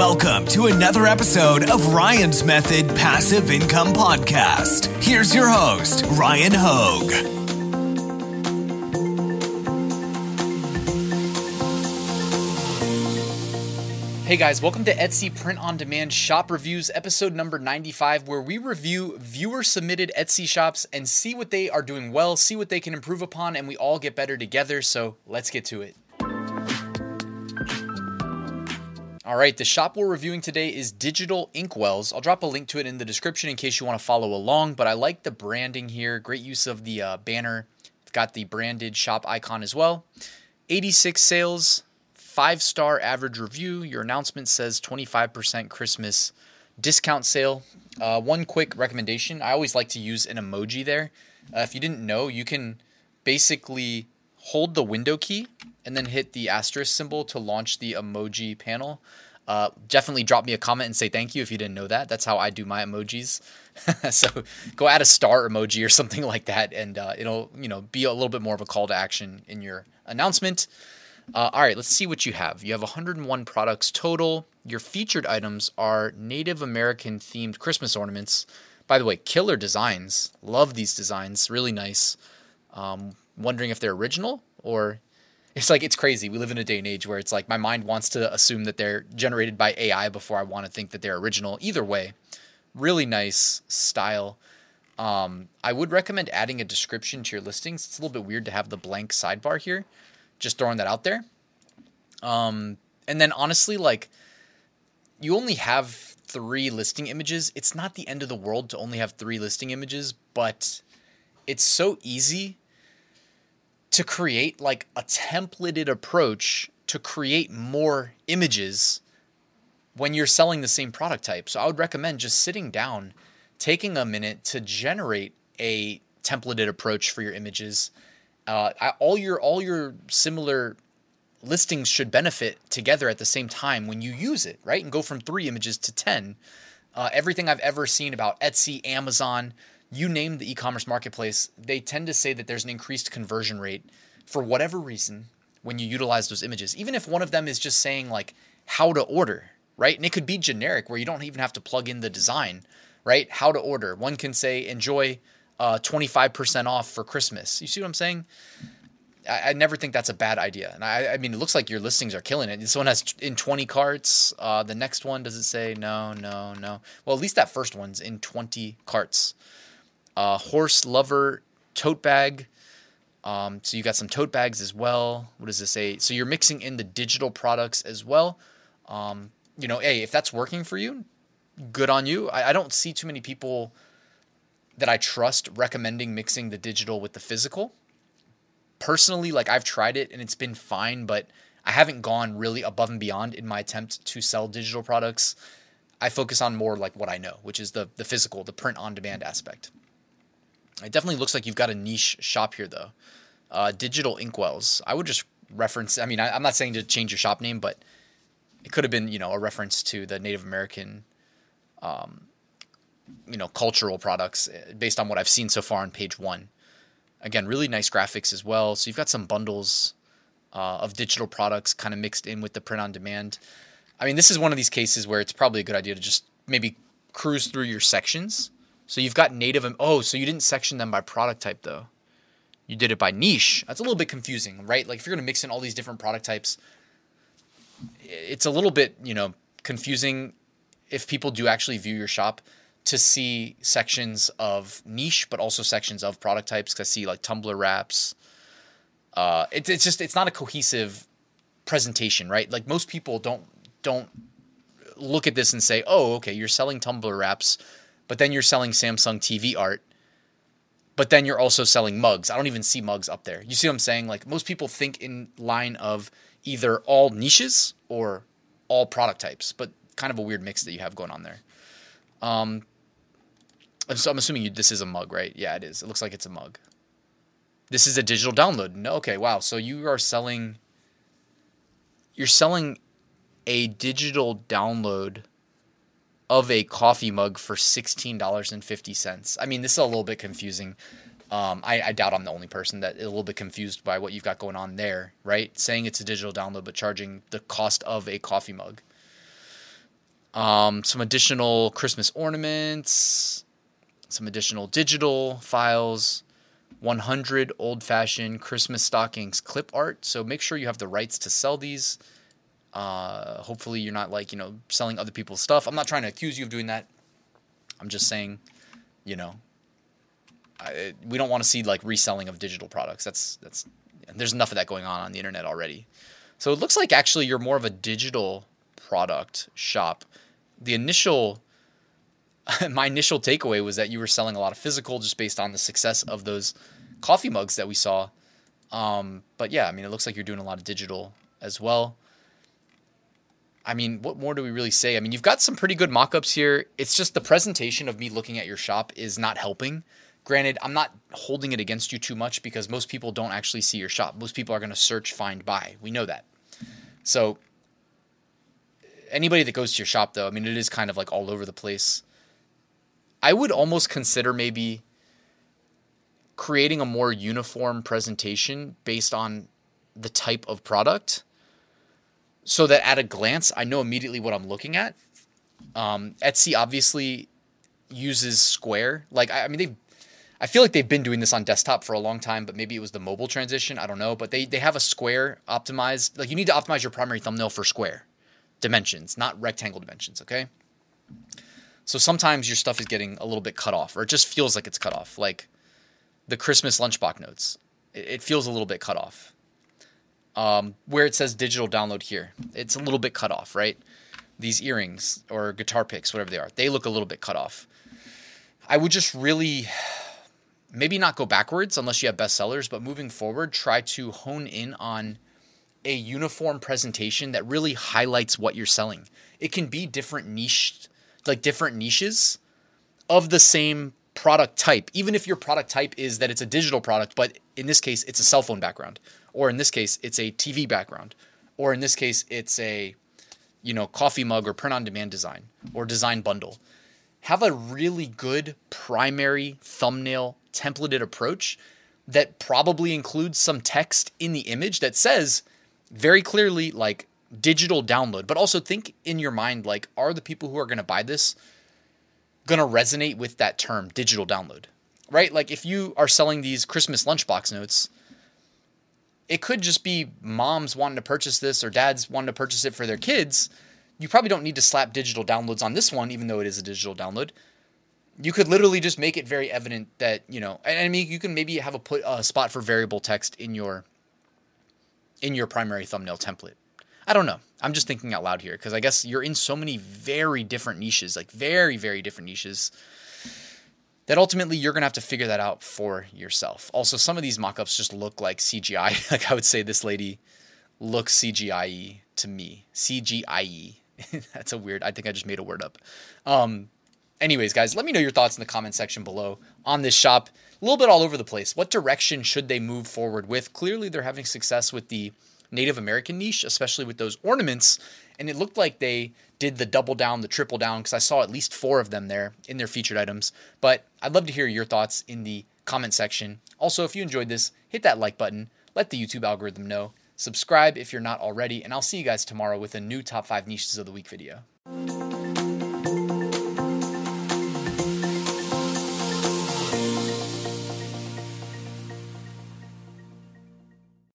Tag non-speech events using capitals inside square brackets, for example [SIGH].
Welcome to another episode of Ryan's Method Passive Income Podcast. Here's your host, Ryan Hogue. Hey guys, welcome to Etsy Print on Demand Shop Reviews, episode number 95, where we review viewer submitted Etsy shops and see what they are doing well, see what they can improve upon, and we all get better together. So let's get to it. All right, the shop we're reviewing today is Digital Inkwells. I'll drop a link to it in the description in case you want to follow along, but I like the branding here. Great use of the uh, banner. got the branded shop icon as well. 86 sales, five star average review. Your announcement says 25% Christmas discount sale. Uh, one quick recommendation I always like to use an emoji there. Uh, if you didn't know, you can basically hold the window key and then hit the asterisk symbol to launch the emoji panel. Uh, definitely drop me a comment and say thank you if you didn't know that. That's how I do my emojis. [LAUGHS] so go add a star emoji or something [LAUGHS] like that, and uh, it'll you know be a little bit more of a call to action in your announcement. Uh, all right, let's see what you have. You have 101 products total. Your featured items are Native American themed Christmas ornaments. By the way, killer designs. Love these designs. Really nice. Um, wondering if they're original or [LAUGHS] it's like it's crazy. We live in a day and age where it's like my mind wants to assume that they're generated by AI before I want to think that they're original. Either way, really nice style. Um, I would recommend adding a description to your listings. It's a little bit weird to have the blank sidebar here. Just throwing that out there. Um, and then honestly, like you only have three listing images. It's not the end of the world to only have three listing images, but it's so easy to create like a templated approach to create more images when you're selling the same product type. So I would recommend just sitting down, taking a minute to generate a templated approach for your images. Uh, I, all your all your similar listings should benefit together at the same time when you use it, right? And go from three images to ten. Uh, everything I've ever seen about Etsy, Amazon, you name the e-commerce marketplace, they tend to say that there's an increased conversion rate for whatever reason when you utilize those images. Even if one of them is just saying like how to order, right? And it could be generic where you don't even have to plug in the design, right? How to order. One can say enjoy uh, 25% off for Christmas. You see what I'm saying? I, I, never think that's a bad idea. And I, I mean, it looks like your listings are killing it. This one has in 20 carts. Uh, the next one, does it say no, no, no? Well, at least that first one's in 20 carts uh, horse lover tote bag. Um, so you got some tote bags as well. What does this say? So you're mixing in the digital products as well. Um, you know, hey, if that's working for you, good on you. I, I don't see too many people that I trust recommending mixing the digital with the physical. Personally, like I've tried it and it's been fine, but I haven't gone really above and beyond in my attempt to sell digital products. I focus on more like what I know, which is the the physical, the print on demand aspect. It definitely looks like you've got a niche shop here, though. Uh, digital inkwells. I would just reference. I mean, I, am not saying to change your shop name, but it could have been, you know, a reference to the Native American, um, you know, cultural products eh, based on what I've seen so far on page one. Again, really nice graphics as well. So you've got some bundles uh, of digital products kind of mixed in with the print on demand. I mean, this is one of these cases where it's probably a good idea to just maybe cruise through your sections so you've got native. Oh, so you didn't section them by product type though. You did it by niche. That's a little bit confusing, right? Like if you're to mix in all these different product types, it's a little bit, you know, confusing if people do actually view your shop to see sections of niche, but also sections of product types. Cause I see like tumbler wraps. Uh, it, it's just it's not a cohesive presentation, right? Like most people don't don't look at this and say, oh, okay, you're selling tumbler wraps but then you're selling Samsung TV art, but then you're also selling mugs. I don't even see mugs up there. You see what I'm saying? Like most people think in line of either all niches or all product types, but kind of a weird mix that you have going on there. Um, I'm assuming you, this is a mug, right? Yeah, it is. It looks like it's a mug. This is a digital download. No, okay, wow. So you are selling. You're selling a digital download of a coffee mug for $16.50. I mean, this is a little bit confusing. Um, I, I, doubt I'm the only person that is a little bit confused by what you've got going on there, right? Saying it's a digital download, but charging the cost of a coffee mug. Um, some additional Christmas ornaments, some additional digital files, 100 old fashioned Christmas stockings clip art. So make sure you have the rights to sell these. Uh, hopefully, you're not like, you know, selling other people's stuff. I'm not trying to accuse you of doing that. I'm just saying, you know, I, we don't want to see like reselling of digital products. That's, that's, there's enough of that going on on the internet already. So it looks like actually you're more of a digital product shop. The initial [LAUGHS] my initial takeaway was that you were selling a lot of physical just based on the success of those coffee mugs that we saw. Um, but yeah, I mean, it looks like you're doing a lot of digital as well. I mean, what more do we really say? I mean, you've got some pretty good mock-ups here. It's just the presentation of me looking at your shop is not helping. Granted, I'm not holding it against you too much because most people don't actually see your shop. Most people are going to search, find, buy. We know that. So anybody that goes to your shop though, I mean, it is kind of like all over the place. I would almost consider maybe creating a more uniform presentation based on the type of product so that at a glance I know immediately what I'm looking at. Um, Etsy obviously uses Square. Like I, I mean they I feel like they've been doing this on desktop for a long time, but maybe it was the mobile transition. I don't know. But they, they have a square optimized. Like you need to optimize your primary thumbnail for square dimensions, not rectangle dimensions, okay? So sometimes your stuff is getting a little bit cut off, or it just feels like it's cut off. Like the Christmas lunchbox notes, it, feels a little bit cut off. Um, where it says digital download here, it's a little bit cut off, right? These earrings or guitar picks, whatever they are, they look a little bit cut off. I would just really maybe not go backwards unless you have bestsellers, but moving forward, try to hone in on a uniform presentation that really highlights what you're selling. It can be different niche like different niches of the same product type, even if your product type is that it's a digital product, but in this case, it's a cell phone background, or in this case, it's a TV background, or in this case, it's a you know coffee mug or print on demand design or design bundle. Have a really good primary thumbnail templated approach that probably includes some text in the image that says very clearly like digital download, but also think in your mind like, are the people who are going to buy this going to resonate with that term, digital download? Right? Like if you are selling these Christmas lunchbox notes, it could just be moms wanting to purchase this or dads wanting to purchase it for their kids. You probably don't need to slap digital downloads on this one, even though it is a digital download. You could literally just make it very evident that you know. I mean, you can maybe have a put a spot for variable text in your in your primary thumbnail template. I don't know. I'm just thinking out loud here because I guess you're in so many very different niches, like very, very different niches, that ultimately you're going to have to figure that out for yourself. Also, some of these mockups just look like CGI. [LAUGHS] like I would say this lady looks CGI to me. CGI. [LAUGHS] That's a weird, I think I just made a word up. Um, anyways, guys, let me know your thoughts in the comment section below on this shop. A little bit all over the place. What direction should they move forward with? Clearly, they're having success with the Native American niche, especially with those ornaments. And it looked like they did the double down, the triple down, because I saw at least four of them there in their featured items. But I'd love to hear your thoughts in the comment section. Also, if you enjoyed this, hit that like button, let the YouTube algorithm know, subscribe if you're not already, and I'll see you guys tomorrow with a new top five niches of the week video.